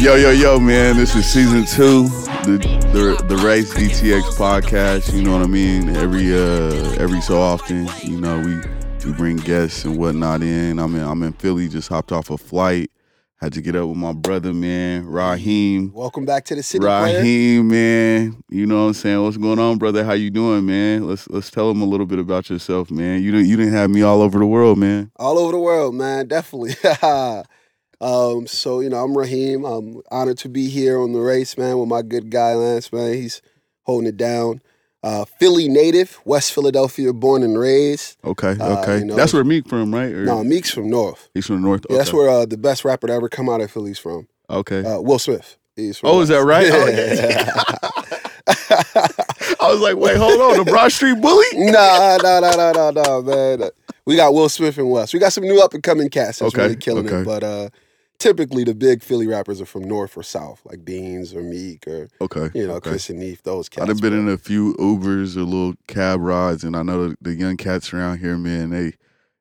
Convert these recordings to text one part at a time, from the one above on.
Yo, yo, yo, man. This is season two, the the, the race DTX podcast. You know what I mean? Every uh every so often, you know, we we bring guests and whatnot in. I'm in I'm in Philly, just hopped off a flight. Had to get up with my brother, man, Raheem. Welcome back to the city, player. Raheem, man. You know what I'm saying? What's going on, brother? How you doing, man? Let's let's tell him a little bit about yourself, man. You didn't you didn't have me all over the world, man. All over the world, man. Definitely. um, so you know, I'm Raheem. I'm honored to be here on the race, man, with my good guy Lance, man. He's holding it down. Uh, Philly native, West Philadelphia, born and raised. Okay, Uh, okay. you know- That's where Meek from, right? Or No, Meek's from North. he's from the north. Yeah, that's where uh, the best rapper to ever come out of Philly's from. Okay. Uh, Will Smith. He's from Oh, is that West. right? Oh, yeah. I was like, wait, hold on, the Broad Street Bully? nah, nah, nah, nah, nah, nah, man. We got Will Smith and West. We got some new up and coming cats that's Okay, really killing okay. it. But uh, typically the big Philly rappers are from North or South, like Beans or Meek or Okay. you know okay. Chris and Neef. Those cats. I've been in a few Ubers or little cab rides, and I know the, the young cats around here, man, they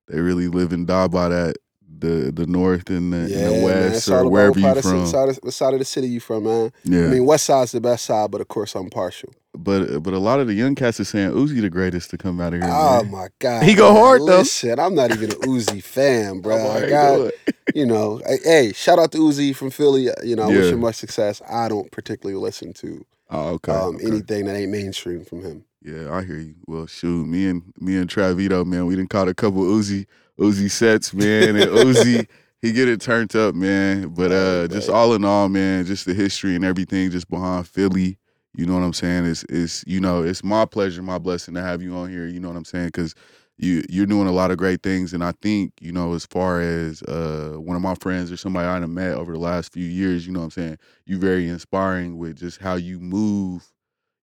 they really live and die by that. The the north and the, and the west or wherever you from. Side of, what side of the city you from, man? Yeah, I mean, West Side's the best side, but of course I'm partial. But but a lot of the young cats are saying Uzi the greatest to come out of here. Oh man. my god, He go man. hard, though. Listen, I'm not even an Uzi fan, bro. I'm I got, you know, hey, hey, shout out to Uzi from Philly. You know, I wish Yeah. him much success. I don't particularly listen to Oh, okay. um, okay. anything that ain't mainstream from him. Yeah, I hear you. Well, shoot, me and me and Travito, man, we didn't caught a couple Uzi Uzi sets, man, and Uzi he get it turned up, man. But uh, Right, just right. all in all, man, just the history and everything, just behind Philly. You know what I'm saying? It's it's you know it's my pleasure, my blessing to have you on here. You know what I'm saying? Because you you're doing a lot of great things, and I think you know as far as uh one of my friends or somebody I done met over the last few years, you know what I'm saying? You very inspiring with just how you move.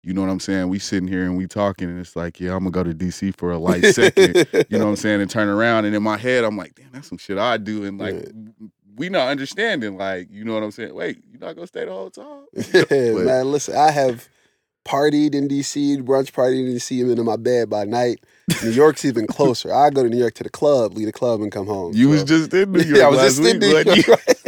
You know what I'm saying? We sitting here and we talking, and it's like, yeah, I'm gonna go to DC for a light second. You know what I'm saying? And turn around, and in my head, I'm like, damn, that's some shit I do, and like, Yeah. We not understanding. Like, you know what I'm saying? Wait, you not gonna stay the whole time? Yeah, But- man, listen, I have partied in DC, brunch partied in DC, and been in my bed by night. New York's even closer. I go to New York to the club, leave the club, and come home. You was just in New York yeah, I was just week, in New York. right?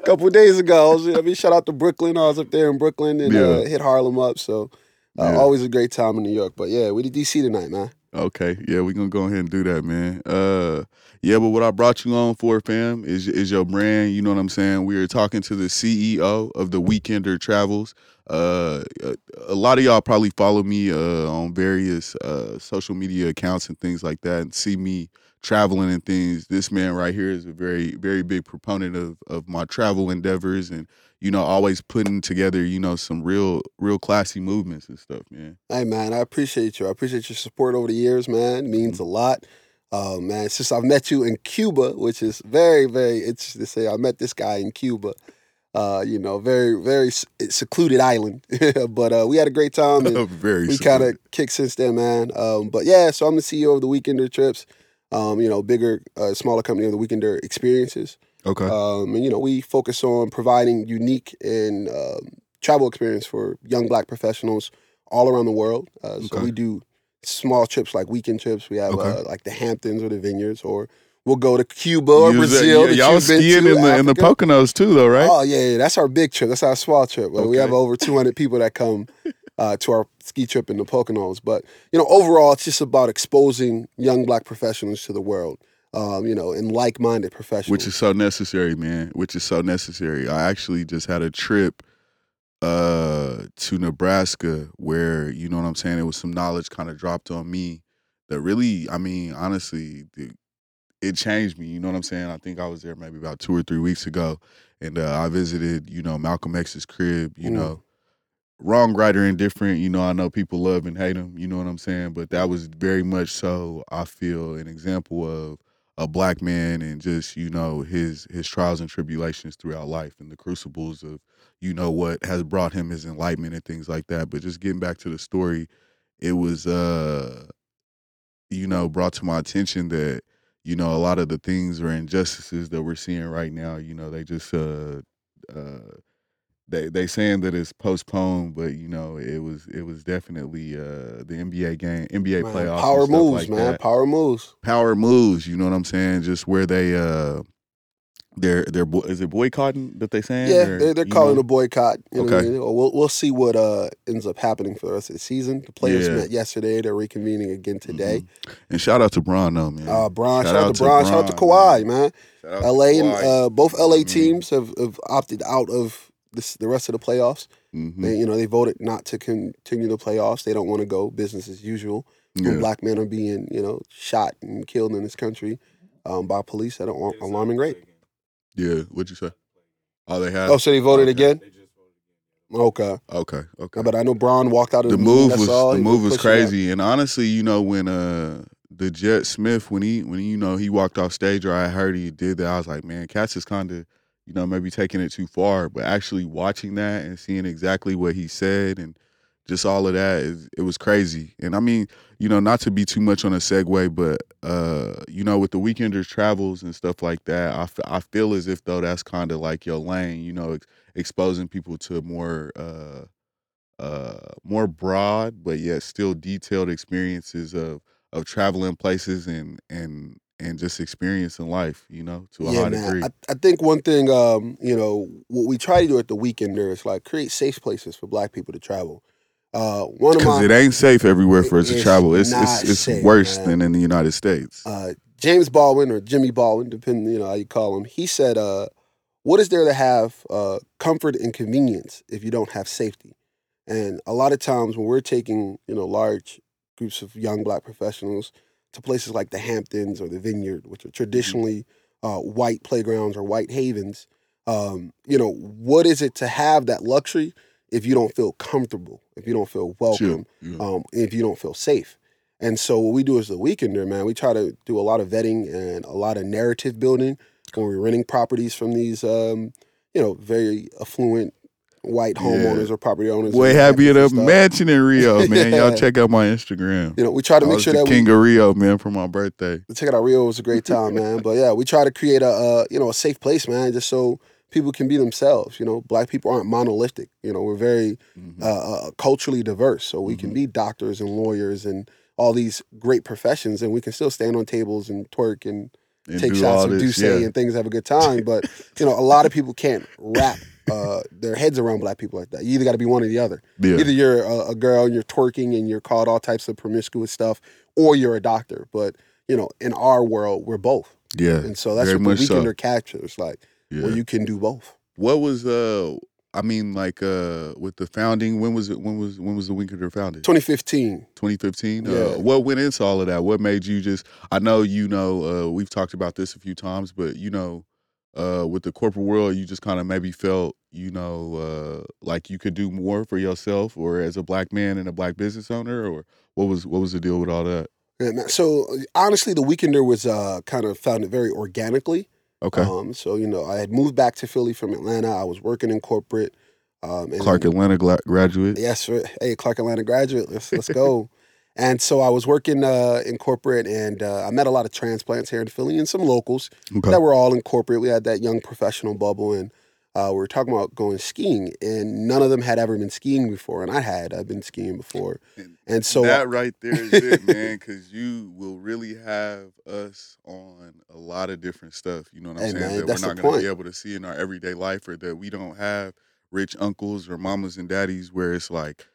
A couple of days ago, I, was, I mean, shout out to Brooklyn. I was up there in Brooklyn and uh, hit Harlem up. So, uh, Yeah. always a great time in New York. But yeah, we did DC tonight, man. Okay, yeah, we're gonna go ahead and do that, man. Uh, yeah, but what I brought you on for, fam, is is your brand. You know what I'm saying? We are talking to the CEO of the Weekender Travels. Uh, a, a lot of y'all probably follow me uh on various uh social media accounts and things like that, and see me traveling and things. This man right here is a very very big proponent of of my travel endeavors and you know always putting together you know some real real classy movements and stuff, man. Hey, man, I appreciate you. I appreciate your support over the years, man. It means a lot. Uh, man, since I've met you in Cuba, which is very, very interesting to say, I met this guy in Cuba. Uh, you know, very, very secluded island, but uh, we had a great time. And, very we kind of kicked since then, man. Um, but yeah, so I'm gonna the CEO of the Weekender Trips. Um, you know, bigger, uh, smaller company of the Weekender Experiences. okay. Um, and you know, we focus on providing unique and um, travel experience for young Black professionals all around the world. Uh, so Okay. we do small trips like weekend trips. We have Okay. uh, like the Hamptons or the Vineyards, or we'll go to Cuba or You Brazil. y'all you've skiing in the in the Poconos too, though, right? Oh yeah, yeah, that's our big trip. That's our small trip. But We have over 200 people that come uh, to our ski trip in the Poconos. But you know, overall, it's just about exposing young Black professionals to the world. Um, you know, and like-minded professionals. Which is so necessary, man. Which is so necessary. I actually just had a trip uh to Nebraska where, you know what I'm saying, it was some knowledge kind of dropped on me that really, I mean, honestly, it, it changed me. You know what I'm saying? I think I was there maybe about two or three weeks ago. And uh, I visited, you know, Malcolm X's crib, you Mm. know. Wrong, right, or indifferent. You know, I know people love and hate him. You know what I'm saying? But that was very much so, I feel, an example of a black man and just you know his his trials and tribulations throughout life and the crucibles of you know what has brought him his enlightenment and things like that but just getting back to the story it was uh you know brought to my attention that you know a lot of the things or injustices that we're seeing right now you know they just uh uh they they saying that it's postponed, but you know it was it was definitely uh the NBA game, NBA Man, playoffs, Power moves, like man. that Power moves. power moves. You know what I'm saying? Just where they uh they're they're bo- is it boycotting that they saying? Yeah, or, they're, they're calling know? a boycott. You know I Okay. mean? We'll we'll see what uh ends up happening for the rest of the season. The players Yeah. met yesterday. They're reconvening again today. And shout out to Bron though, man. Uh, Bron, shout, Shout out to to Bron, shout out to Bron, Kawhi, man. To LA and uh, both LA mean? teams have, have opted out of this the rest of the playoffs. Mhm. They, you know, they voted not to continue the playoffs. They don't want to go business as usual. Yeah. black men are being, you know, shot and killed in this country um, by police at an alarming rate. Yeah, what'd you say? Oh, they had. Oh, so they voted Okay. again? Okay. Okay, okay. But I know Bron walked out of the the, move was all. the He move was pushing that. crazy, and honestly, you know when uh the Jet Smith when he when he, you know he walked off stage or I heard he did that, I was like, man, Cass is kind of you know maybe taking it too far. But actually watching that and seeing exactly what he said and just all of that is it was crazy. And I mean, you know, not to be too much on a segue, but uh, you know, with the weekenders travels and stuff like that, I, f- I feel as if though that's kind of like your lane, you know, ex- exposing people to more uh uh more broad but yet still detailed experiences of of traveling places and and and just experiencing life, you know, to a yeah, high man. degree. I, I think one thing, um, you know, what we try to do at the Weekender is like create safe places for Black people to travel. Uh, one of Because it ain't safe everywhere for us to travel. It's it's it's safe, worse man. than in the United States. uh, James Baldwin or Jimmy Baldwin, depending you know how you call him, he said, uh, "What is there to have uh, comfort and convenience if you don't have safety?" And a lot of times when we're taking you know large groups of young black professionals to places like the Hamptons or the Vineyard, which are traditionally uh, white playgrounds or white havens, um, you know, what is it to have that luxury if you don't feel comfortable, if you don't feel welcome, Yeah. um, if you don't feel safe. And so what we do as the weekender, man, we try to do a lot of vetting and a lot of narrative building when we're renting properties from these, um, you know, very affluent white Yeah. homeowners or property owners. Happy in a mansion in Rio, man. Y'all check out my Instagram. You know, we try to I make sure that king we of Rio, man, for my birthday. check it out. Rio was a great time, man. But yeah, we try to create a, uh you know a safe place, man, just so people can be themselves. You know, black people aren't monolithic. You know, we're very Mhm. uh, uh, culturally diverse, so we can Mhm. be doctors and lawyers and all these great professions, and we can still stand on tables and twerk and And take do shots of this, D'USSÉ yeah. and things, have a good time. But you know, a lot of people can't wrap uh, their heads around black people like that. You either got to be one or the other. Yeah. Either you're a, a girl and you're twerking and you're called all types of promiscuous stuff, or you're a doctor. But you know, in our world, we're both, yeah. and so that's very what the much so. weekender captures. Like, Yeah. where you can do both. what was uh I mean like uh with the founding when was it when was when was the Weekender founded? 2015. 2015 Yeah. uh, what went into all of that what made you just i know you know uh, we've talked about this a few times but you know uh, with the corporate world you just kind of maybe felt you know uh, like you could do more for yourself or as a black man and a black business owner or what was what was the deal with all that Yeah, man. So honestly, the Weekender was uh, kind of founded very organically. Okay Um, so you know, I had moved back to Philly from Atlanta. I was working in corporate. Um, clark atlanta gla- graduate Yes, sir. Hey, Clark Atlanta graduate. Let's let's go. and so I was working uh, in corporate, and uh, I met a lot of transplants here in Philly and some locals okay that were all in corporate. We had that young professional bubble, and uh, we were talking about going skiing, and none of them had ever been skiing before, and I had. I've been skiing before, And and so that right there is it, man, because you will really have us on a lot of different stuff. You know what I'm Hey, saying? man, that we're not going to be able to see in our everyday life, or that we don't have rich uncles or mamas and daddies where it's like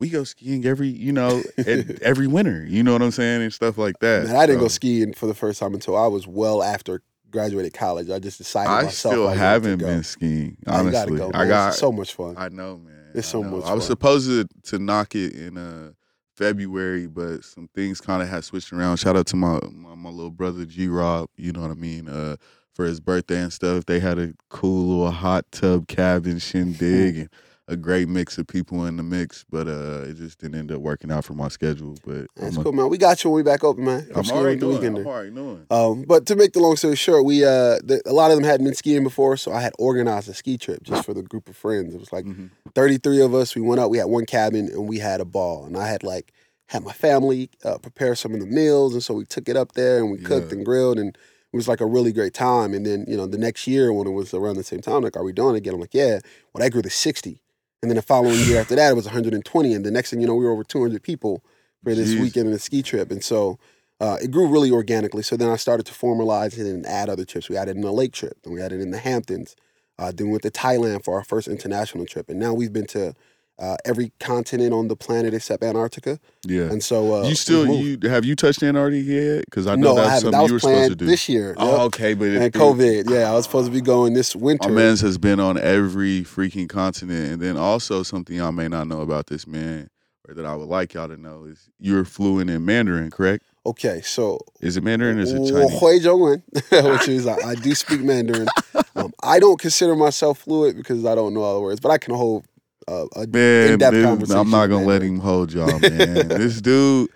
we go skiing every, you know, every winter. You know what I'm saying, and stuff like that. man, I didn't go skiing for the first time until I was well after graduated college. I just decided I myself. still I haven't go. been skiing. Honestly, go, I got It's so much fun. I know, man. It's so much I was supposed to to knock it in uh February, but some things kind of had switched around. Shout out to my, my my little brother G Rob. You know what I mean? Uh, for his birthday and stuff, they had a cool little hot tub cabin shindig and a great mix of people in the mix. But uh, it just didn't end up working out for my schedule. But That's I'm, a- cool, man. We got you when we back open, man. Come I'm already knowing. Weekender. I'm already knowing. Um, but to make the long story short, we uh, the, a lot of them hadn't been skiing before, so I had organized a ski trip just for the group of friends. It was like Mhm. 33 of us. We went out. We had one cabin and we had a ball. And I had like had my family uh, prepare some of the meals, and so we took it up there and we cooked Yeah. and grilled, and it was like a really great time. And then you know the next year when it was around the same time, like, are we doing it again? I'm like, yeah. Well, that grew to 60, and then the following year after that, it was 120, and the next thing you know, we were over 200 people for this Jeez. weekend and a ski trip, and so. uh, it grew really organically. So then I started to formalize it and add other trips. We added in a lake trip, and we added in the Hamptons. Uh, then we went to Thailand for our first international trip, and now we've been to uh, every continent on the planet except Antarctica. Yeah. And so uh, you still you have you touched Antarctica yet? Because I know no, that's something That you were supposed to do. this year. Oh, yep. okay, but and it, COVID. Yeah, I was supposed to be going this winter. My man's has been on every freaking continent, and then also something y'all may not know about this man, or that I would like y'all to know is you're fluent in Mandarin, correct? Okay, so Is it Mandarin or is it Chinese? hui zhong wen, which is I, I do speak Mandarin. Um, I don't consider myself fluent because I don't know all the words, but I can hold uh, a Man, in-depth this- conversation. I'm not gonna in let him hold y'all, man. this dude,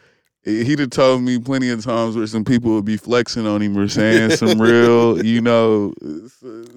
he'd have told me plenty of times where some people would be flexing on him or saying some real, you know,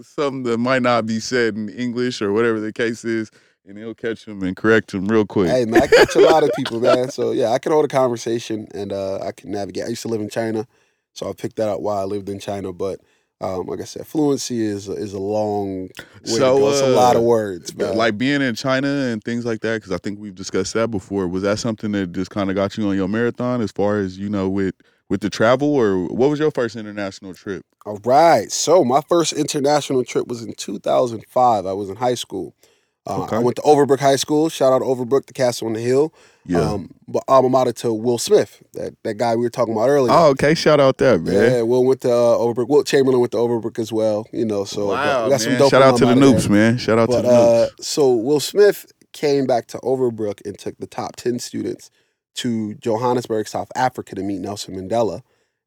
something that might not be said in English or whatever the case is, and he'll catch him and correct him real quick. Hey man, I catch a lot of people, man. So yeah, I can hold a conversation and uh, I can navigate. I used to live in China, so I picked that up while I lived in China. But um, like I said, fluency is is a long way So, to go. It's a lot of uh, words, like being in China and things like that, because I think we've discussed that before. Was that something that just kind of got you on your marathon, as far as you know, with with the travel, or what was your first international trip? All right. So my first international trip was in 2005. I was in high school. Uh, Okay. I went to Overbrook High School. Shout out Overbrook, the castle on the hill. Yeah. Um, but alma mater to Will Smith, that, that guy we were talking about earlier. oh, okay. Shout out that man. Yeah, Will went to uh, Overbrook. Wilt Chamberlain went to Overbrook as well. You know, so wow, we got some man. dope Shout out to the noobs, there. man. Shout out But to the uh, noobs. so Will Smith came back to Overbrook and took the top ten students to Johannesburg, South Africa, to meet Nelson Mandela,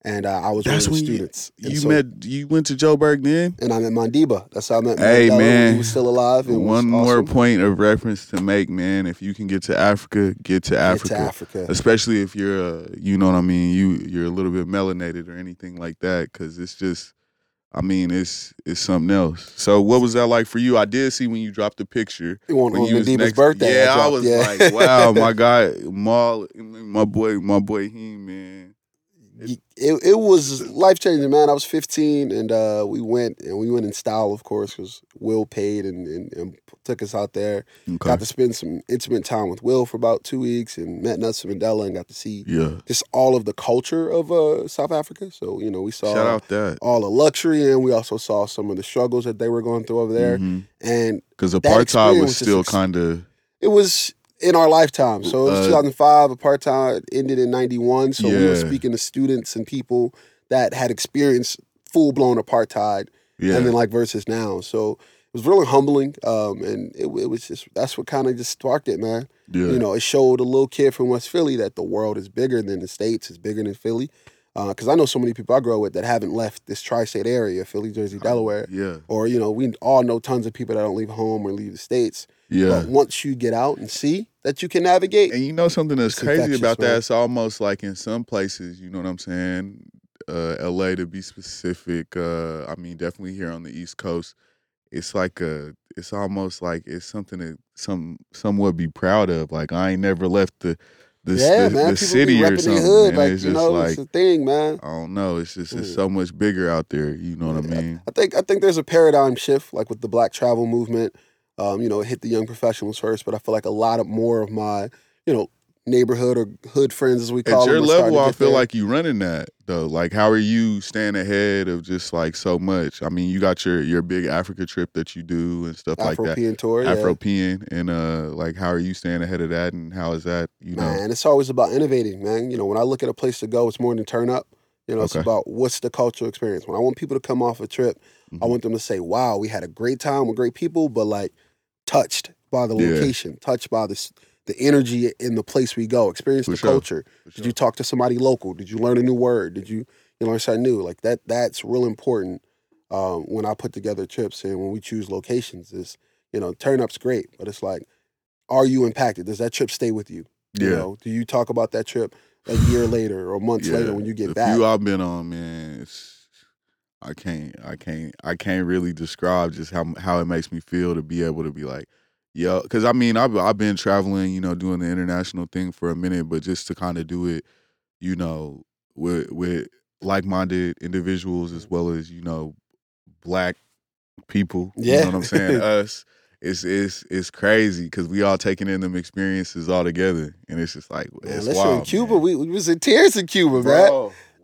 and uh, I was That's one of the students. And You so- met. You went to Joburg then. and I met Madiba. That's how I met Hey, Mandela man. he was still alive. It One more awesome. point of reference to make, man. If you can get to Africa, get to Get Africa. to Africa. especially if you're uh, you know what I mean you you're a little bit melanated or anything like that because it's just I mean it's it's something else. So what was that like for you? I did see when you dropped the picture on, when on you was Madiba's next. birthday. yeah, I, dropped- was yeah. like, wow, my guy Maul, my boy, my boy, he man. It, it was life changing, man. I was 15, and uh, we went and we went in style, of course, because Will paid and, and, and took us out there. Okay. Got to spend some intimate time with Will for about two weeks, and met Nelson Mandela, and got to see Yeah. just all of the culture of uh, South Africa. So you know, we saw Shout out that. all the luxury, and we also saw some of the struggles that they were going through over there. And Because apartheid was was still kind of it was in our lifetime. So it was Uh, 2005. Apartheid ended in 91. So we were speaking to students and people that had experienced full blown apartheid, yeah. and then like versus now. So it was really humbling. Um, and it, it was just that's what kind of just sparked it, man. yeah. You know, it showed a little kid from West Philly that the world is bigger than the states. It's bigger than Philly. Because I know so many people I grow with that haven't left this tri-state area, Philly, Jersey, Delaware. yeah. Or you know, we all know tons of people that don't leave home or leave the states. Yeah. But once you get out and see that you can navigate, And you know something that's crazy about that? It's almost like in some places, you know what I'm saying? Uh, LA to be specific. Uh, I mean, definitely here on the East Coast, it's like a. It's almost like it's something that some somewhat be proud of. Like I ain't never left the the, yeah, the, man, the city or something. hood, like it's you just know, like it's a thing, man. I don't know. It's just it's so much bigger out there. You know what I Yeah. mean? I think I think there's a paradigm shift, like with the Black travel movement. Um, you know, it hit the young professionals first, but I feel like a lot of more of my, you know, neighborhood or hood friends, as we call it. At your them, level, I feel there. like you running that though. Like, how are you staying ahead of just like so much? I mean, you got your your big Africa trip that you do and stuff like that. Tour, yeah. Afropean and uh, like, how are you staying ahead of that? And how is that? You know, Man, it's always about innovating, man. You know, when I look at a place to go, it's more than turn up. You know, it's about what's the cultural experience. When I want people to come off a trip, I Mhm. want them to say, "Wow, we had a great time with great people," but like touched by the Yeah. location, touched by this the energy in the place we go, experience For the sure. culture. For Did sure. you talk to somebody local? Did you learn a new word? Did you you learn something new? Like that. That's real important um, when I put together trips and when we choose locations. Is you know, turn up's great, but it's like, are you impacted? Does that trip stay with you? You yeah. know, do you talk about that trip a year later or months yeah. later when you get the back? few I've been on, man, it's, I can't, I can't, I can't really describe just how how it makes me feel to be able to be like, yo, because I mean, I've I've been traveling, you know, doing the international thing for a minute, but just to kind of do it, you know, with with like minded individuals as well as you know, black people. you Yeah. know what I'm saying? Us. It's it's it's crazy because we all taking in them experiences all together, and it's just like Man, it's listen, in. Cuba, man. we, we was in tears in Cuba, man.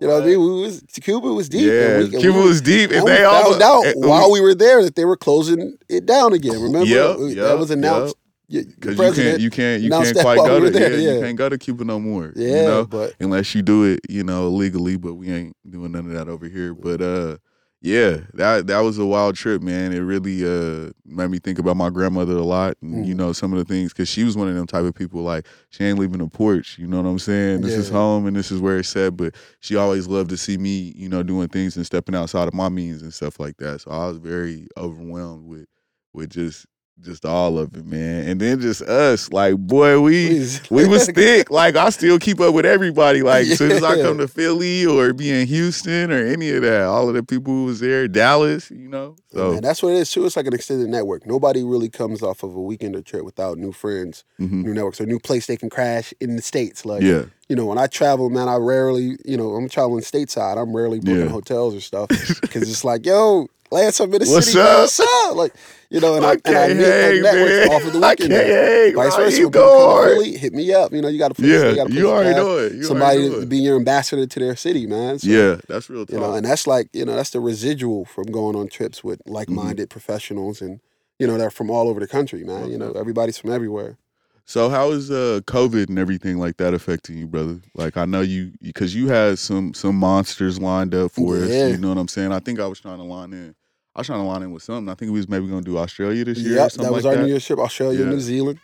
You know what I mean? We was Cuba was deep. Yeah, and we, Cuba we, was deep, and and they all found out while we were there that they were closing it down again. Remember? Yep, yep, that was announced. y- the because you can't you can't you can't quite go to there, yeah, you can't go to Cuba no more. yeah, you know? but unless you do it, you know, legally, but we ain't doing none of that over here. But uh yeah, that that was a wild trip, man. It really uh made me think about my grandmother a lot and you Mhm. know some of the things cuz she was one of them type of people like she ain't leaving the porch, you know what I'm saying? This is home and this is where it's at, but she always loved to see me, you know, doing things and stepping outside of my means and stuff like that. So I was very overwhelmed with with just just all of it, man. And then just us, like boy, we please. we was thick. Like I still keep up with everybody. Like as soon as I come to Philly or be in Houston or any of that, all of the people who was there, Dallas, you know. So Man, that's what it is too. It's like an extended network. Nobody really comes off of a weekender trip without new friends, mhm. new networks, or new place they can crash in the states. Like, yeah, you know, when I travel, man, I rarely, you know, I'm traveling stateside. I'm rarely booking Yeah. hotels or stuff because it's like, yo, Lance, I'm in the What's city. up? What's up? Like, you know, and I, I and I can't meet hang, like networks man. off of the I weekend. can't hang. Vice versa. You go. Philly, hit me up. You know, you got to. Yeah, you, got a place you already know it. You Somebody to be your ambassador to their city, man. So, Yeah, that's real talk. you know, and that's like you know that's the residual from going on trips with like-minded professionals and you know they're from all over the country, man. You know, everybody's from everywhere. So how is uh COVID and everything like that affecting you, brother? Like I know you because you had some some monsters lined up for us. You know what I'm saying? I think I was trying to line in. I was trying to line in with something. I think we was maybe gonna do Australia this year. Yep, that was like our that. New Year's trip, Australia, Yeah. New Zealand.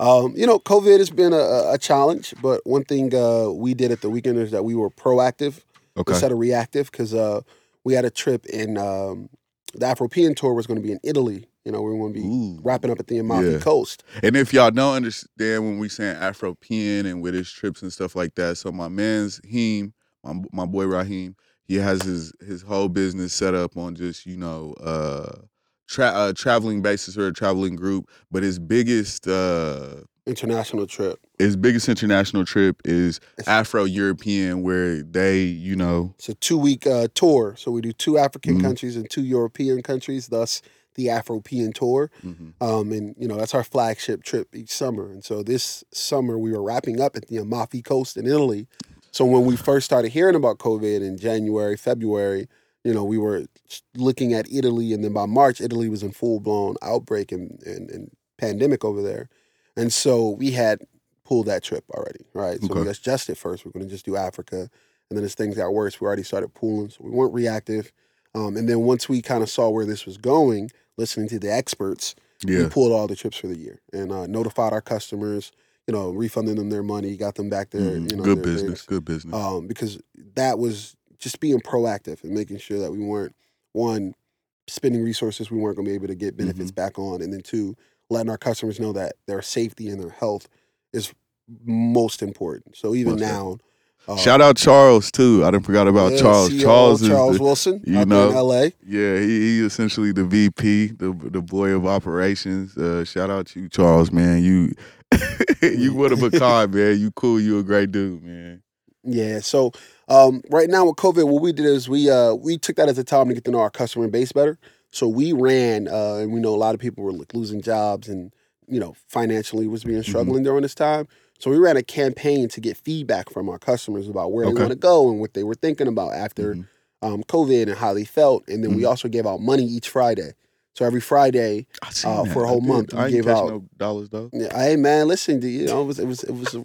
Um, you know, COVID has been a- a, a challenge, but one thing uh, we did at the weekend is that we were proactive Okay. instead of reactive because uh, we had a trip in um, the Afropean tour was going to be in Italy. You know, we are going to be Ooh. wrapping up at the Amalfi Yeah. Coast. And if y'all don't understand when we saying Afropean and with his trips and stuff like that, so my man's Heem, my my boy Raheem, he has his his whole business set up on just you know uh, tra- uh traveling basis or a traveling group. But his biggest uh International trip. his biggest international trip is Afro European, where they you know It's a two week uh, tour. So we do two African Mhm. countries and two European countries, thus the Afropean tour. Um, and you know that's our flagship trip each summer. And so this summer we were wrapping up at the Amalfi Coast in Italy. So when we first started hearing about COVID in January, February, you know we were looking at Italy, and then by March, Italy was in full blown outbreak and, and, and pandemic over there. And so we had pulled that trip already, right? So we Okay. adjusted first. We are going to just do Africa, and then as things got worse, we already started pooling. So we weren't reactive. Um, and then once we kind of saw where this was going, listening to the experts, yeah. we pulled all the trips for the year and uh, notified our customers. You know, refunding them their money, got them back their Mhm. you know good their business, things. good business. Um, because that was just being proactive and making sure that we weren't one spending resources we weren't going to be able to get benefits Mm-hmm. back on, and then two letting our customers know that their safety and their health is most important. So even Most now, uh, Shout out Charles too. I didn't forgot about yeah, Charles. CEO Charles Charles the, Wilson you know, in L.A. Yeah, he, he essentially the VP, the the boy of operations. Uh, shout out to you, Charles, man. You you one of a kind, man. You cool. You a great dude, man. Yeah. So um, right now with COVID, what we did is we uh, we took that as a time to get to know our customer base better. So we ran, uh, and we know a lot of people were like, losing jobs and you know financially was being struggling during this time. So we ran a campaign to get feedback from our customers about where Okay. they want to go and what they were thinking about after Mhm. um, COVID and how they felt. And then we Mhm. also gave out money each Friday. So every Friday, Uh, for a whole did. month, we I gave out- no dollars though. yeah, hey man, listen, to you know, it was it was it was.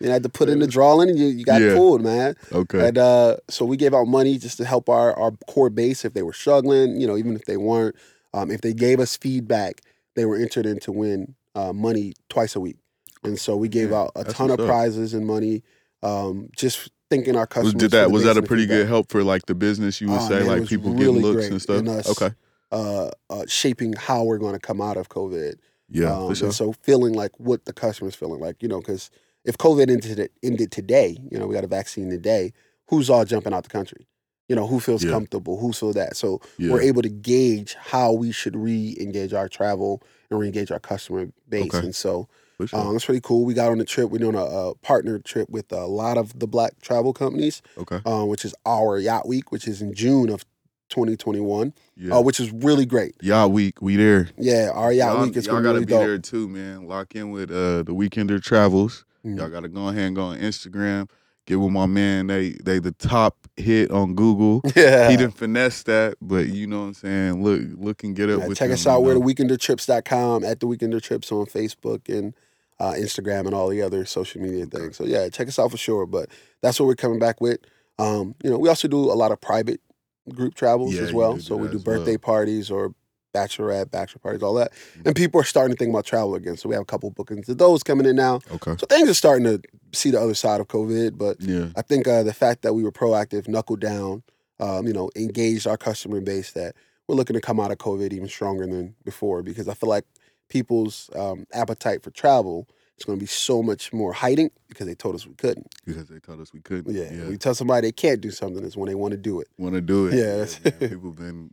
You had to put in the drawing, and you, you got Yeah. pulled, man. Okay. And uh, so we gave out money just to help our, our core base if they were struggling, you know, even if they weren't. Um, if they gave us feedback, they were entered in to win uh, money twice a week. And so we gave Yeah, out a ton of up. prizes and money, um, just thinking our customers. did that was that a and pretty good help for like the business? You would Oh, say man, like people really getting looks great and stuff. us Okay. Uh, uh, shaping how we're going to come out of COVID. Yeah, Um, sure. And so feeling like what the customer's feeling like, you know, because if COVID ended, ended today, you know, we got a vaccine today, who's all jumping out the country? You know, who feels Yeah. comfortable? Who feels that? So yeah. we're able to gauge how we should re-engage our travel and re-engage our customer base. Okay. And so sure. um, it's pretty cool. We got on a trip. We're doing a, a partner trip with a lot of the black travel companies, okay. um, which is our Yacht Week, which is in June of 2021, Yeah. uh, which is really great. y'all week, we there. Yeah, our Yacht y'all, Week is y'all gotta be be dope. there too, man. Lock in with uh the Weekender Travels. Mhm. Y'all gotta go ahead and go on Instagram. get with my man. They they the top hit on Google. Yeah. He didn't finesse that, but you know what I'm saying. Look, look and get up Yeah, with check them, us out. you We're know? the weekendertrips.com at the weekender trips on Facebook and uh, Instagram and all the other social media things. So yeah, check us out for sure. But that's what we're coming back with. Um, you know, we also do a lot of private group travels Yeah, as well. so we do as well. birthday parties or bachelorette, bachelor parties, all that. Mm-hmm. And people are starting to think about travel again. So we have a couple bookings of those coming in now. Okay. So things are starting to see the other side of COVID. But Yeah. I think uh, the fact that we were proactive, knuckled down, um, you know, engaged our customer base, that we're looking to come out of COVID even stronger than before because I feel like people's um, appetite for travel is going to be so much more hiding because they told us we couldn't. Because they told us we couldn't. Yeah, Yeah. we tell somebody they can't do something is when they want to do it. Want to do it. Yeah, that's- man. People been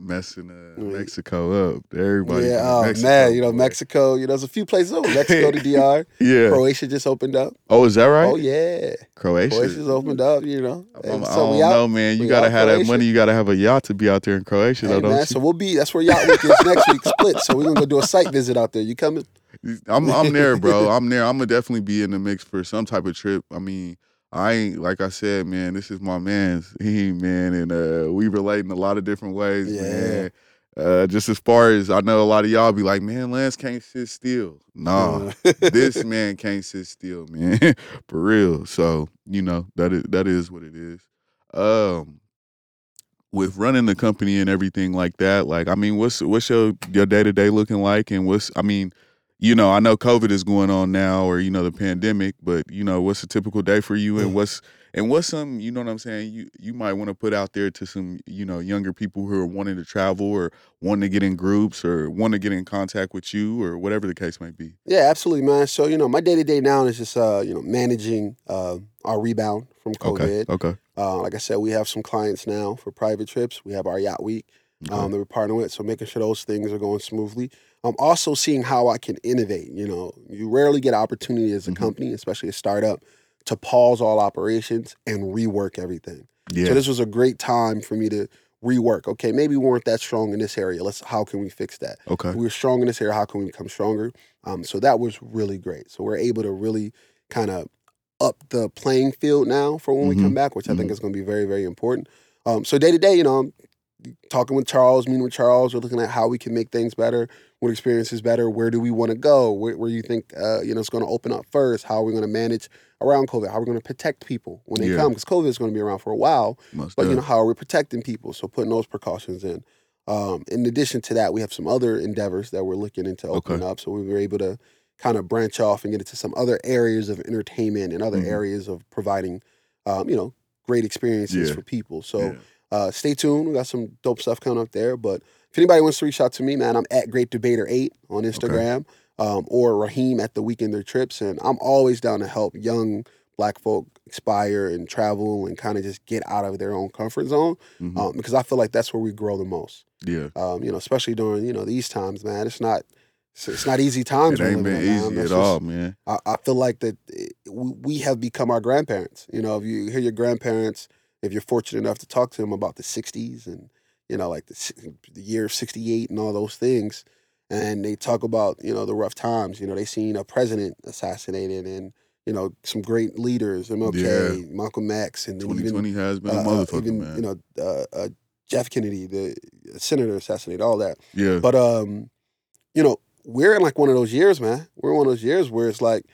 messing uh, Mexico up. Everybody. yeah, oh Mexico, man, you know. Mexico. You know, there's a few places over Mexico to DR. Yeah. Croatia just opened up. Oh, is that right? Oh yeah, Croatia. Croatia's opened up. You know, I'm, I don't know, man. You gotta out have that money. You gotta have a yacht to be out there in Croatia, Hey, though, man, so we'll be. That's where yacht week is next week. Split. So we're gonna go do a site visit out there. You coming? I'm I'm there, bro. I'm there. I'm gonna definitely be in the mix for some type of trip. I mean, I ain't like I said, man. This is my man's he man, and uh, we relate in a lot of different ways, Yeah. man. Uh, just as far as I know, a lot of y'all be like, man, Lance can't sit still. Nah, this man can't sit still, man, for real. So you know that is that is what it is. Um, with running the company and everything like that, like I mean, what's what's your your day to day looking like, and what's I mean, you know, I know COVID is going on now, or you know, the pandemic, but you know, what's a typical day for you, and what's and what's some, you know what I'm saying, you you might want to put out there to some, you know, younger people who are wanting to travel or wanting to get in groups or want to get in contact with you or whatever the case might be. Yeah, absolutely, man. So you know, my day to day now is just uh, you know managing uh, our rebound from COVID. Okay. Okay. Uh, like I said, we have some clients now for private trips. We have our yacht week Okay. um, that we're partnering with, so making sure those things are going smoothly. I'm also seeing how I can innovate. You know, you rarely get opportunity as a Mhm. company, especially a startup, to pause all operations and rework everything. yeah. So this was a great time for me to rework. Okay, maybe we weren't that strong in this area. Let's how can we fix that? okay. we were strong in this area. How can we become stronger? Um, so that was really great. So we're able to really kind of up the playing field now for when we come Mhm. back, which I think is going to be very, very important. Um, so day to day, you know, I'm talking with Charles, meeting with Charles, we're looking at how we can make things better, what experience is better, where do we want to go, where, where you think uh, you know it's going to open up first, how are we going to manage around COVID, how are we going to protect people when they Yeah. come, because COVID is going to be around for a while. Most But you know, how are we protecting people? So putting those precautions in. Um, in addition to that, we have some other endeavors that we're looking into opening up. So we were able to kind of branch off and get into some other areas of entertainment and other Mhm. areas of providing, um, you know, great experiences Yeah. for people. So Yeah. Uh, stay tuned. We got some dope stuff coming up there. But if anybody wants to reach out to me, man, I'm at Great Debater Eight on Instagram, um, or Raheem at the Weekender Trips, and I'm always down to help young Black folk expire and travel and kind of just get out of their own comfort zone, Mhm. um, because I feel like that's where we grow the most. yeah. Um, you know, especially during you know these times, man. It's not. It's, not easy times. It ain't been easy at just- all, man. I, I feel like that it- we we have become our grandparents. You know, if you hear your grandparents, if you're fortunate enough to talk to them about the '60s and you know, like the, the year of '68 and all those things, and they talk about you know the rough times. You know, they seen a president assassinated and you know some great leaders, MLK, Malcolm X, and then even has been uh, a uh, motherfucker, even man. you know uh, uh, Jeff Kennedy, the senator assassinated, all that. yeah. But um, you know, we're in like one of those years, man. We're in one of those years where it's like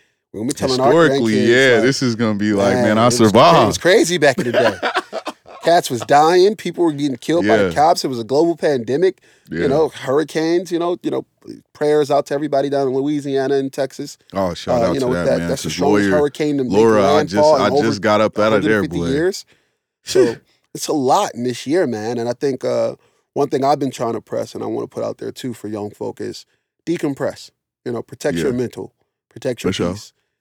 we're telling Historically, grandkids, yeah, like, this is gonna be like, man, it I was- It was crazy back in the day. Cats was dying. People were getting killed by the cops. It was a global pandemic. yeah. You know, hurricanes. You know, you know, prayers out to everybody down in Louisiana and Texas. oh, shout Uh, out you know, to that, that, man. that's the strongest lawyer, hurricane to Laura, I just, I over just got up out of there, boy. years. So it's a lot in this year, man. And I think uh, one thing I've been trying to press, and I want to put out there too for young folk, is decompress. You know, protect your mental, protect your For sure.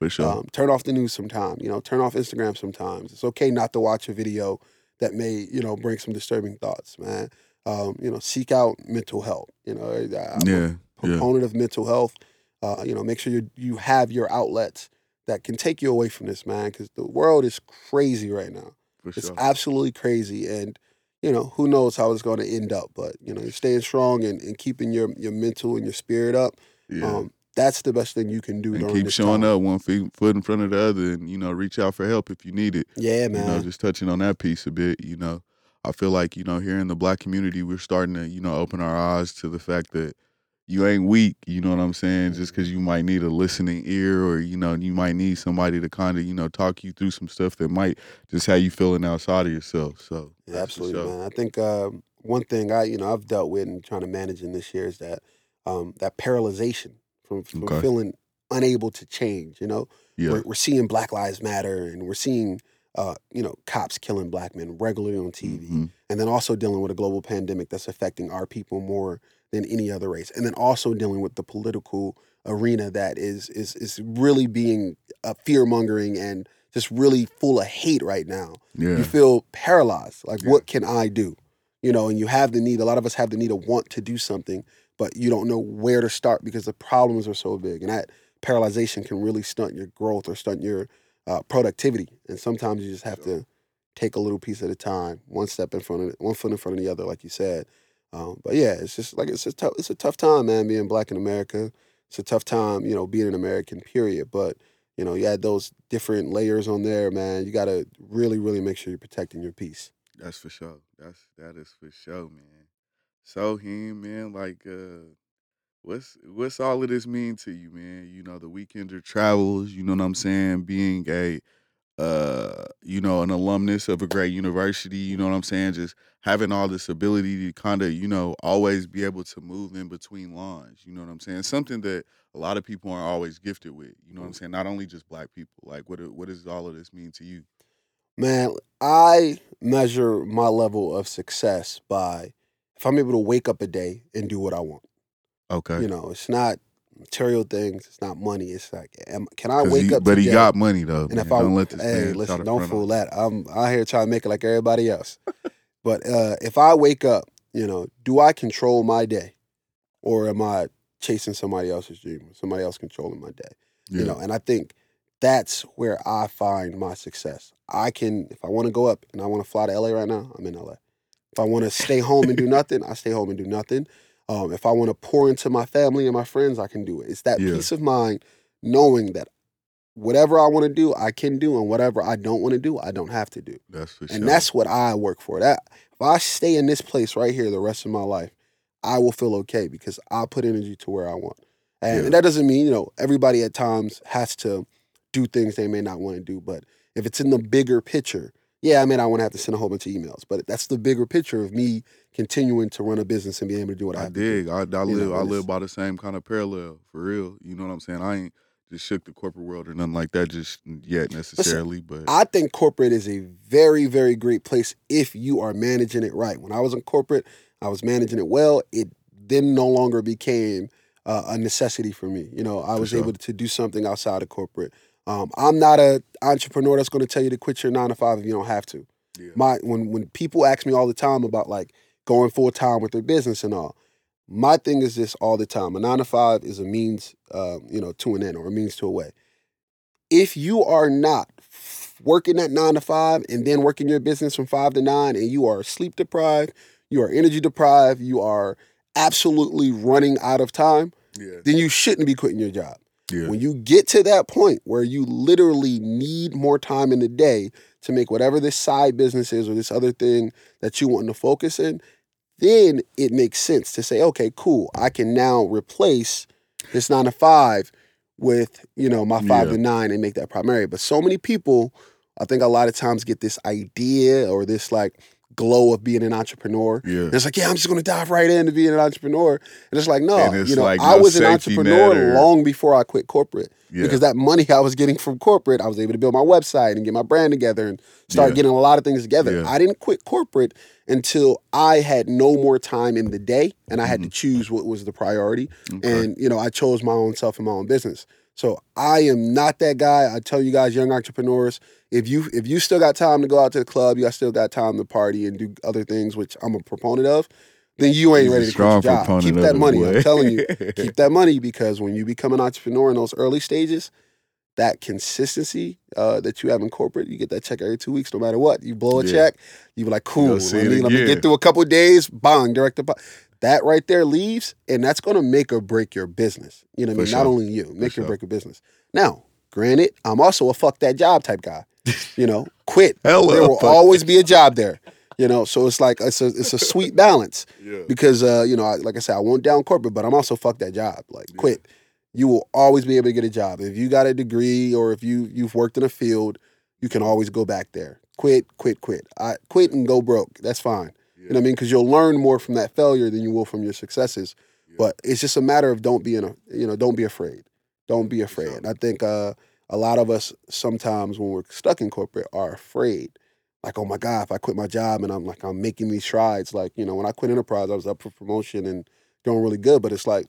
For sure. Um, turn off the news sometime. You know, turn off Instagram sometimes. It's okay not to watch a video that may, you know, bring some disturbing thoughts, man. Um, you know, seek out mental health. You know, I- I'm a yeah. Yeah. proponent of mental health. Uh, you know, make sure you you have your outlets that can take you away from this, man, because the world is crazy right now. For It's sure. absolutely crazy, and you know who knows how it's going to end up. But you know, you're staying strong and, and keeping your your mental and your spirit up. Yeah. Um, that's the best thing you can do. and keep showing time. up one feet, foot in front of the other, and you know, reach out for help if you need it. Yeah, You man. know, just touching on that piece a bit. You know, I feel like you know here in the black community, we're starting to you know open our eyes to the fact that you ain't weak. You know what I'm saying? Just because you might need a listening ear, or you know, you might need somebody to kind of you know talk you through some stuff that might just have you feeling outside of yourself. So Yeah, absolutely, man. I think um, one thing I, you know, I've dealt with and trying to manage in this year is that um, that paralyzation from, from Okay. feeling unable to change. You know, Yeah, we're, we're seeing Black Lives Matter and we're seeing, uh, you know, cops killing black men regularly on TV, Mhm. and then also dealing with a global pandemic that's affecting our people more than any other race, and then also dealing with the political arena that is is is really being uh, fear mongering and just really full of hate right now yeah, you feel paralyzed. Like, Yeah. what can I do? You know, and you have the need. A lot of us have the need to want to do something, but you don't know where to start because the problems are so big, and that paralyzation can really stunt your growth or stunt your uh, productivity. And sometimes you just have to take a little piece at a time, one step in front of one foot in front of the other, like you said. Um, but yeah, it's just like it's a tough. It's a tough time, man. Being black in America, it's a tough time. You know, being an American. Period. But you know, you had those different layers on there, man. You got to really, really make sure you're protecting your peace. that's for sure. That's that is for sure, man. So him, man, like uh what's what's all of this mean to you, man? You know, the weekender travels, you know what I'm saying? Being a uh, you know, an alumnus of a great university, you know what I'm saying? Just having all this ability to kind of, you know, always be able to move in between lines, you know what I'm saying? Something that a lot of people aren't always gifted with, you know what I'm saying? Not only just black people. Like what what does all of this mean to you? Man, I measure my level of success by if I'm able to wake up a day and do what I want. Okay. You know, it's not material things. It's not money. It's like, am, can I wake he- up? but he got money though. And man. if I don't let this hey, listen, don't fool that. I'm out here trying to make it like everybody else. but uh, if I wake up, you know, do I control my day, or am I chasing somebody else's dream? Somebody else controlling my day? Yeah. You know, and I think that's where I find my success. I can, if I want to go up and I want to fly to LA right now, I'm in LA. If I want to stay home and do nothing, I stay home and do nothing. Um, if I want to pour into my family and my friends, I can do it. It's that Yeah. peace of mind knowing that whatever I want to do, I can do, and whatever I don't want to do, I don't have to do. that's for And sure. that's what I work for. That if I stay in this place right here the rest of my life, I will feel okay because I put energy to where I want. And Yeah. that doesn't mean, you know, everybody at times has to do things they may not want to do. But if it's in the bigger picture, yeah, I mean, I want to have to send a whole bunch of emails. But that's the bigger picture of me continuing to run a business and being able to do what I, I dig. I, I live. know, I live by the same kind of parallel for real. You know what I'm saying? I ain't just shook the corporate world or nothing like that just yet necessarily. but I think corporate is a very, very great place if you are managing it right. When I was in corporate, I was managing it well. It then no longer became uh, a necessity for me. You know, I was sure. able to do something outside of corporate. Um, I'm not a entrepreneur that's going to tell you to quit your nine to five if you don't have to. yeah. My when when people ask me all the time about like going full time with their business and all, my thing is this all the time: a nine to five is a means, uh, you know, to an end or a means to a way. If you are not working at nine to five and then working your business from five to nine, and you are sleep deprived, you are energy deprived, you are absolutely running out of time, yeah. then you shouldn't be quitting your job. Yeah. When you get to that point where you literally need more time in the day to make whatever this side business is or this other thing that you want to focus in, then it makes sense to say, okay, cool, I can now replace this nine to five with, you know, my five Yeah. to nine and make that primary. But so many people, I think a lot of times get this idea or this like glow of being an entrepreneur. yeah. And it's like, yeah, I'm just gonna dive right into being an entrepreneur. And it's like, no, it's you know, like I no was an entrepreneur or- long before I quit corporate Yeah. because that money I was getting from corporate, I was able to build my website and get my brand together and start Yeah. getting a lot of things together. Yeah. I didn't quit corporate until I had no more time in the day and I had Mm-hmm. to choose what was the priority. Okay. And, you know, I chose my own self and my own business. So I am not that guy. I tell you guys, young entrepreneurs, if you if you still got time to go out to the club, you got still got time to party and do other things, which I'm a proponent of, then you ain't He's ready to quit your job. Keep that money. I'm telling you, keep that money because when you become an entrepreneur in those early stages, that consistency uh, that you have in corporate, you get that check every two weeks, no matter what. You blow a Yeah. check, you be like, cool. Go Let me, let me get through a couple days, bang, direct deposit. That right there leaves, and that's going to make or break your business. You know what I For mean? Not only you, make or sure. break your business. Now, granted, I'm also a fuck that job type guy. You know, quit. There will always be a job there. You know, so it's like it's a it's a sweet balance Yeah. because uh, you know, I, like I said, I won't down corporate, but I'm also fuck that job. Like Yeah. quit. You will always be able to get a job if you got a degree or if you you've worked in a field. You can always go back there. Quit, quit, quit. I quit and go broke. That's fine. You know what I mean? Because you'll learn more from that failure than you will from your successes. Yeah. But it's just a matter of don't be in a you know don't be afraid. Don't be afraid. And I think uh, a lot of us sometimes when we're stuck in corporate are afraid. Like, oh my God, if I quit my job and I'm like I'm making these strides. Like, you know, when I quit enterprise, I was up for promotion and doing really good. But it's like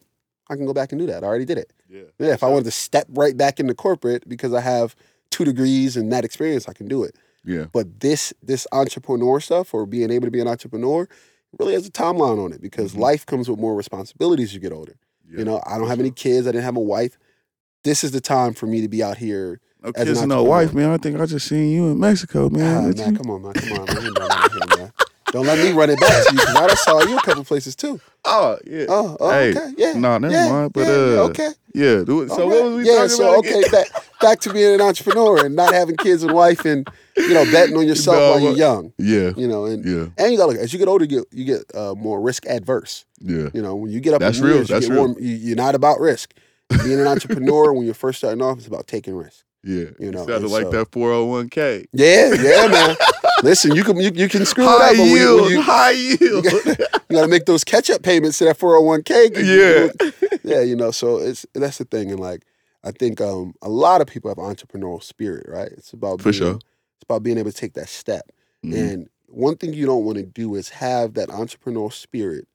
I can go back and do that. I already did it. Yeah. Yeah, if I wanted to step right back into corporate because I have two degrees and that experience, I can do it. Yeah. But this this entrepreneur stuff or being able to be an entrepreneur really has a timeline on it because Mhm. life comes with more responsibilities as you get older. Yeah. You know, I don't have any kids. I didn't have a wife. This is the time for me to be out here. No kids and no wife, man. I think I just seen you in Mexico, man. Ah, man, you- come on, man. Come on, man. We ain't doing that here, man. Don't let me run it back to you because I saw you a couple places too. Oh, yeah. Oh, oh Hey, okay. Yeah. nah, never yeah, mind, but, yeah, yeah, uh, okay. Yeah. do it- So All what right. was we yeah, talking so about? okay, back back to being an entrepreneur and not having kids and wife and you know betting on yourself No, while you're young. Yeah. You know, and Yeah. and you got to look as you get older, you get you get uh, more risk adverse. Yeah. You know, when you get up That's in real, years, you that's get real. more, you, you're not about risk. Being an entrepreneur when you're first starting off is about taking risks. Yeah. You know, sounded like so- that 401k. Yeah, yeah, man. Listen, you can you, you can screw High it up, but when you, yield. when you, high yield. you got to make those catch up payments to that 401k. yeah. yeah, you know, so it's that's the thing, and like I think um a lot of people have entrepreneurial spirit, right? It's about For being, sure. It's about being able to take that step. Mhm. And one thing you don't want to do is have that entrepreneurial spirit,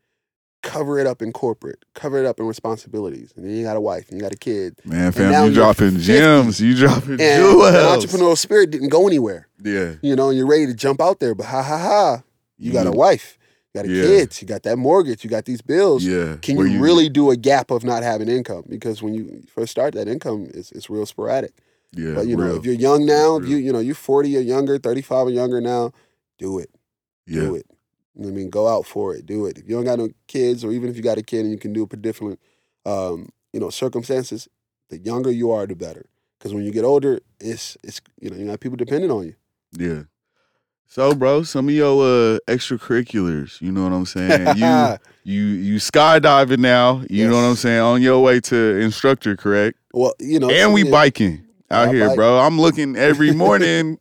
cover it up in corporate, cover it up in responsibilities, and then you got a wife and you got a kid, Man, fam, you dropping 50. gems. You dropping and jewels. that entrepreneurial spirit didn't go anywhere. Yeah. You know, and you're ready to jump out there, but ha ha ha, you got a Mhm. wife, you got a Yeah. kids, you got that mortgage, you got these bills. Yeah. Can Where you, really do a gap of not having income? Because when you first start, that income is, is real sporadic. Yeah. but you know, if you're young now, if you you know you're 40 or younger, 35 or younger now, do it, yeah. do it. You know I mean, go out for it, do it. If you don't got no kids, or even if you got a kid and you can do it for different, um, you know, circumstances, the younger you are, the better. Because when you get older, it's it's you know you got people depending on you. Yeah. So, bro, some of your uh, extracurriculars, you know what I'm saying? You you you skydiving now, you know what I'm saying? On your way to instructor, correct? well, you know, and we yeah, biking out I here, bike. bro. I'm looking every morning.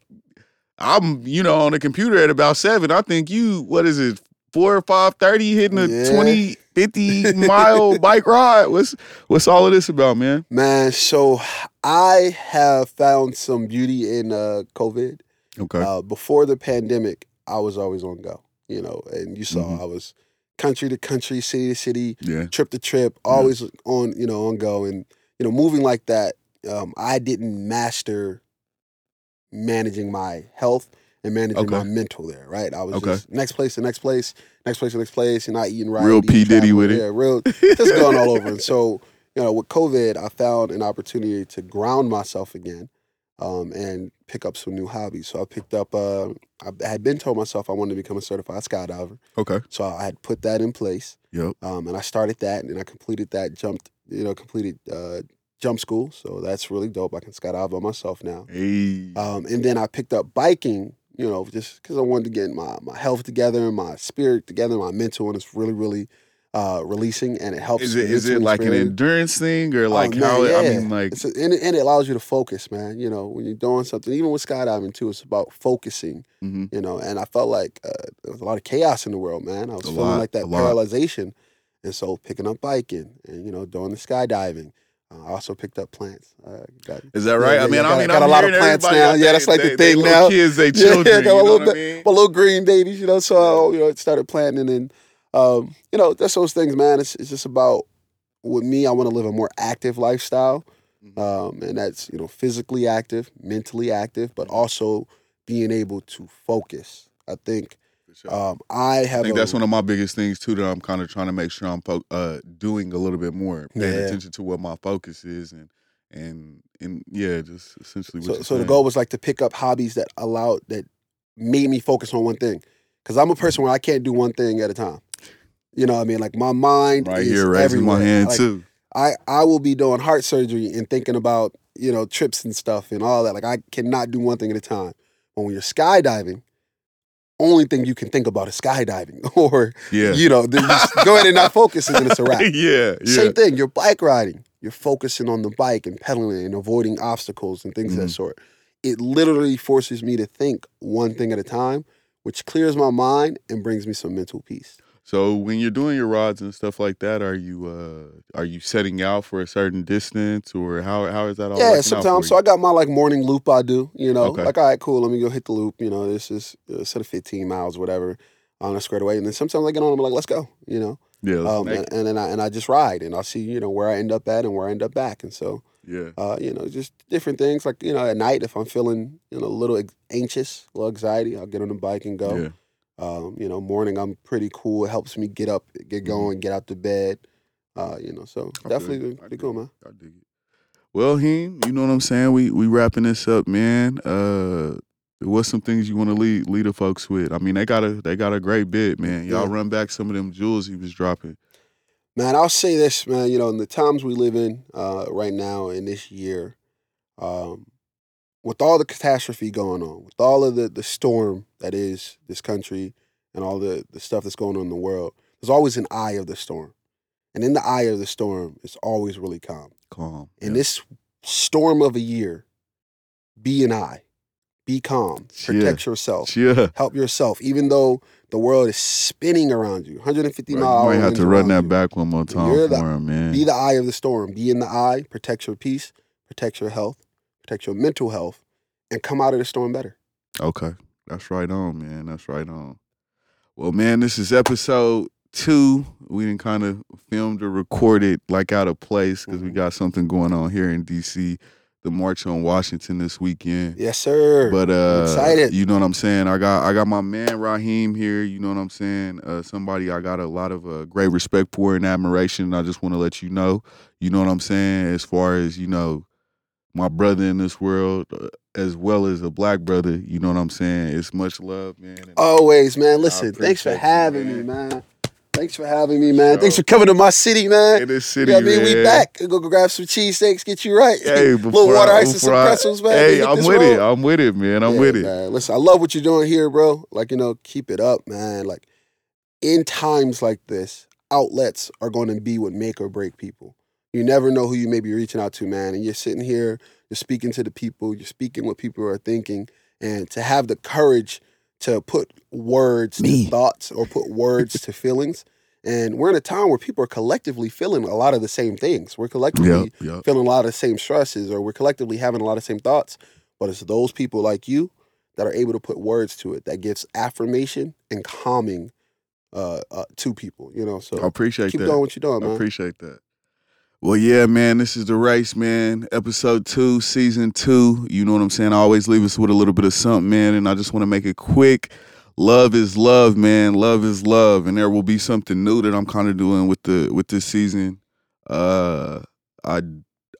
I'm, you know, on the computer at about seven. I think you, what is it, four or five thirty, hitting a Yeah. 20, 50 mile bike ride. What's what's all of this about, man? Man, so I have found some beauty in uh, COVID. Okay. Uh, before the pandemic, I was always on go, you know, and you saw Mhm. I was country to country, city to city, yeah. trip to trip, always on, you know, on go. And, you know, moving like that, um, I didn't master managing my health and managing Okay. my mental there, right? I was Okay. just next place to next place, next place to next place, and not eating right. Real P. Diddy with it. Yeah, real, just going all over. And so, you know, with COVID, I found an opportunity to ground myself again um, and pick up some new hobbies. So I picked up, uh, I had been told myself I wanted to become a certified skydiver. Okay. So I had put that in place. Yep. Um, and I started that and I completed that, jumped, you know, completed uh, jump school. So that's really dope. I can skydive by myself now. Hey. Um, and then I picked up biking, you know, just because I wanted to get my, my health together, my spirit together, my mental, and it's really, really uh, releasing and it helps. is it is it like an endurance thing or like Oh, man, how? I yeah. mean, like It's a, and, it, and it allows you to focus, man. You know, when you're doing something, even with skydiving too, it's about focusing. mhm. You know, and I felt like uh, there was a lot of chaos in the world, man. I was A feeling lot, like that lot. and so picking up biking and you know doing the skydiving. Uh, I also picked up plants. Uh, got, is that right? yeah, I mean, yeah, I got- mean, got a I'm lot of plants now. Yeah, they- that's like the they- they thing little now. Kids, they children. Yeah, got a know little I mean? my little green babies, you know. So I, you know, started planting, and um, you know, that's those things, man. It's it's just about with me. I want to live a more active lifestyle, Mhm. um, and that's you know physically active, mentally active, but also being able to focus. I think sure. um, I have. I think a- that's one of my biggest things too. That I'm kind of trying to make sure I'm fo- uh, doing a little bit more, paying Yeah. attention to what my focus is, and and and yeah, just essentially. What So, so the goal was like to pick up hobbies that allowed that made me focus on one thing. Because I'm a person where I can't do one thing at a time. You know what I mean? Like my mind right is here, raising my hand Like, too. I I will be doing heart surgery and thinking about you know trips and stuff and all that. Like I cannot do one thing at a time. But when you're skydiving, only thing you can think about is skydiving, or Yeah, you know, then you just go ahead and not focus, and it's a wrap. yeah, yeah. Same thing. You're bike riding. You're focusing on the bike and pedaling and avoiding obstacles and things of that Mhm. sort. It literally forces me to think one thing at a time, which clears my mind and brings me some mental peace. So when you're doing your rods and stuff like that, are you uh are you setting out for a certain distance or how how is that all? yeah, sometimes. So? I got my like morning loop I do, you know. Okay. Like, all right, cool, let me go hit the loop. You know, this is uh, set of 15 miles, whatever, on a squared away. And then sometimes I get on, I'm like, let's go, you know. yeah, let's Um, and, and then I and I just ride and I'll see, you know, where I end up at and where I end up back. And so yeah, uh, you know, just different things. Like you know, at night if I'm feeling you know a little anxious, a little anxiety, I'll get on the bike and go. yeah. Um, you know, morning I'm pretty cool. It helps me get up, get Mhm. going, get out to bed. Uh, you know, so I definitely you. be- I dig cool, it. man. I dig it. Well, Heem, you know what I'm saying? We we wrapping this up, man. Uh what's some things you want to lead lead the folks with? I mean, they got a they got a great bit, man. Y'all Yeah. run back some of them jewels he was dropping. Man, I'll say this, man. You know, in the times we live in uh, right now in this year, um, with all the catastrophe going on, with all of the the storm that is this country, and all the the stuff that's going on in the world, there's always an eye of the storm, and in the eye of the storm, it's always really calm. Calm. In yeah. this storm of a year, be an eye, be calm, protect yourself, Yeah. help yourself, even though the world is spinning around you, 150 Right, mile you might have to run that you. back one more time You're for the- him, man. Be the eye of the storm. Be in the eye. Protect your peace. Protect your health. Protect your mental health, and come out of the storm better. Okay. That's right on, man. That's right on. Well, man, this is episode two. We didn't kind of filmed or recorded like out of place because we Mhm. got something going on here in DC. The March on Washington this weekend. Yes, sir. But uh excited. you know what I'm saying? I got I got my man Raheem here, you know what I'm saying? Uh somebody I got a lot of uh, great respect for and admiration. I just want to let you know, you know what I'm saying, as far as, you know, my brother in this world uh, as well as a black brother, you know what I'm saying? It's much love, man. and- Always, man. Listen, thanks for you, having man. me, man. Thanks for having me, man. Sure. Thanks for coming to my city, man. in this city, yeah, I mean, we back. Go, go grab some cheesesteaks, get you right. Hey, little water I- ice and some pretzels, man. Hey, I'm with it. I'm with it, man. I'm Yeah, with it. Man. Listen, I love what you're doing here, bro. Like, you know, keep it up, man. Like, in times like this, outlets are going to be what make or break people. You never know who you may be reaching out to, man. And you're sitting here, you're speaking to the people, you're speaking what people are thinking, and to have the courage to put words Me. to thoughts or put words to feelings. And we're in a time where people are collectively feeling a lot of the same things. We're collectively Yep, yep. feeling a lot of the same stresses or we're collectively having a lot of the same thoughts but it's those people like you that are able to put words to it that gives affirmation and calming uh, uh, to people you know so I appreciate keep that. doing what you're doing I man appreciate that. Well, yeah, man, this is the race, man. Episode two, season two. You know what I'm saying? I always leave us with a little bit of something, man. And I just want to make it quick. Love is love, man. Love is love. And there will be something new that I'm kind of doing with the with this season. Uh I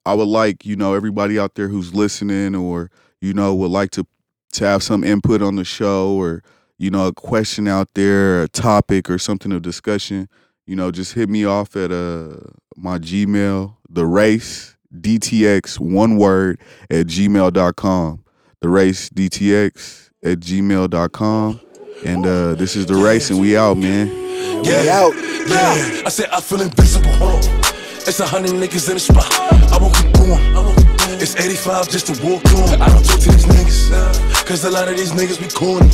I would like, you know, everybody out there who's listening or, you know, would like to to have some input on the show or, you know, a question out there, a topic or something of discussion you know, just hit me off at uh my Gmail, the race DTX, one word at gmail.com. The race DTX at gmail.com. And uh this is the race and we out, man. We out Yeah, I said I feel invisible. It's a hundred niggas in the spot. I won't keep going. It's 85 just to walk on. I don't talk to these niggas. Cause a lot of these niggas be corny.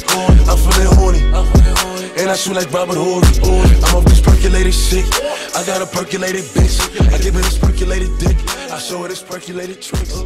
I'm feeling horny. And I shoot like Robert Horry. I'm off this percolated shit. I got a percolated bitch. I give her this percolated dick. I show her this percolated tricks.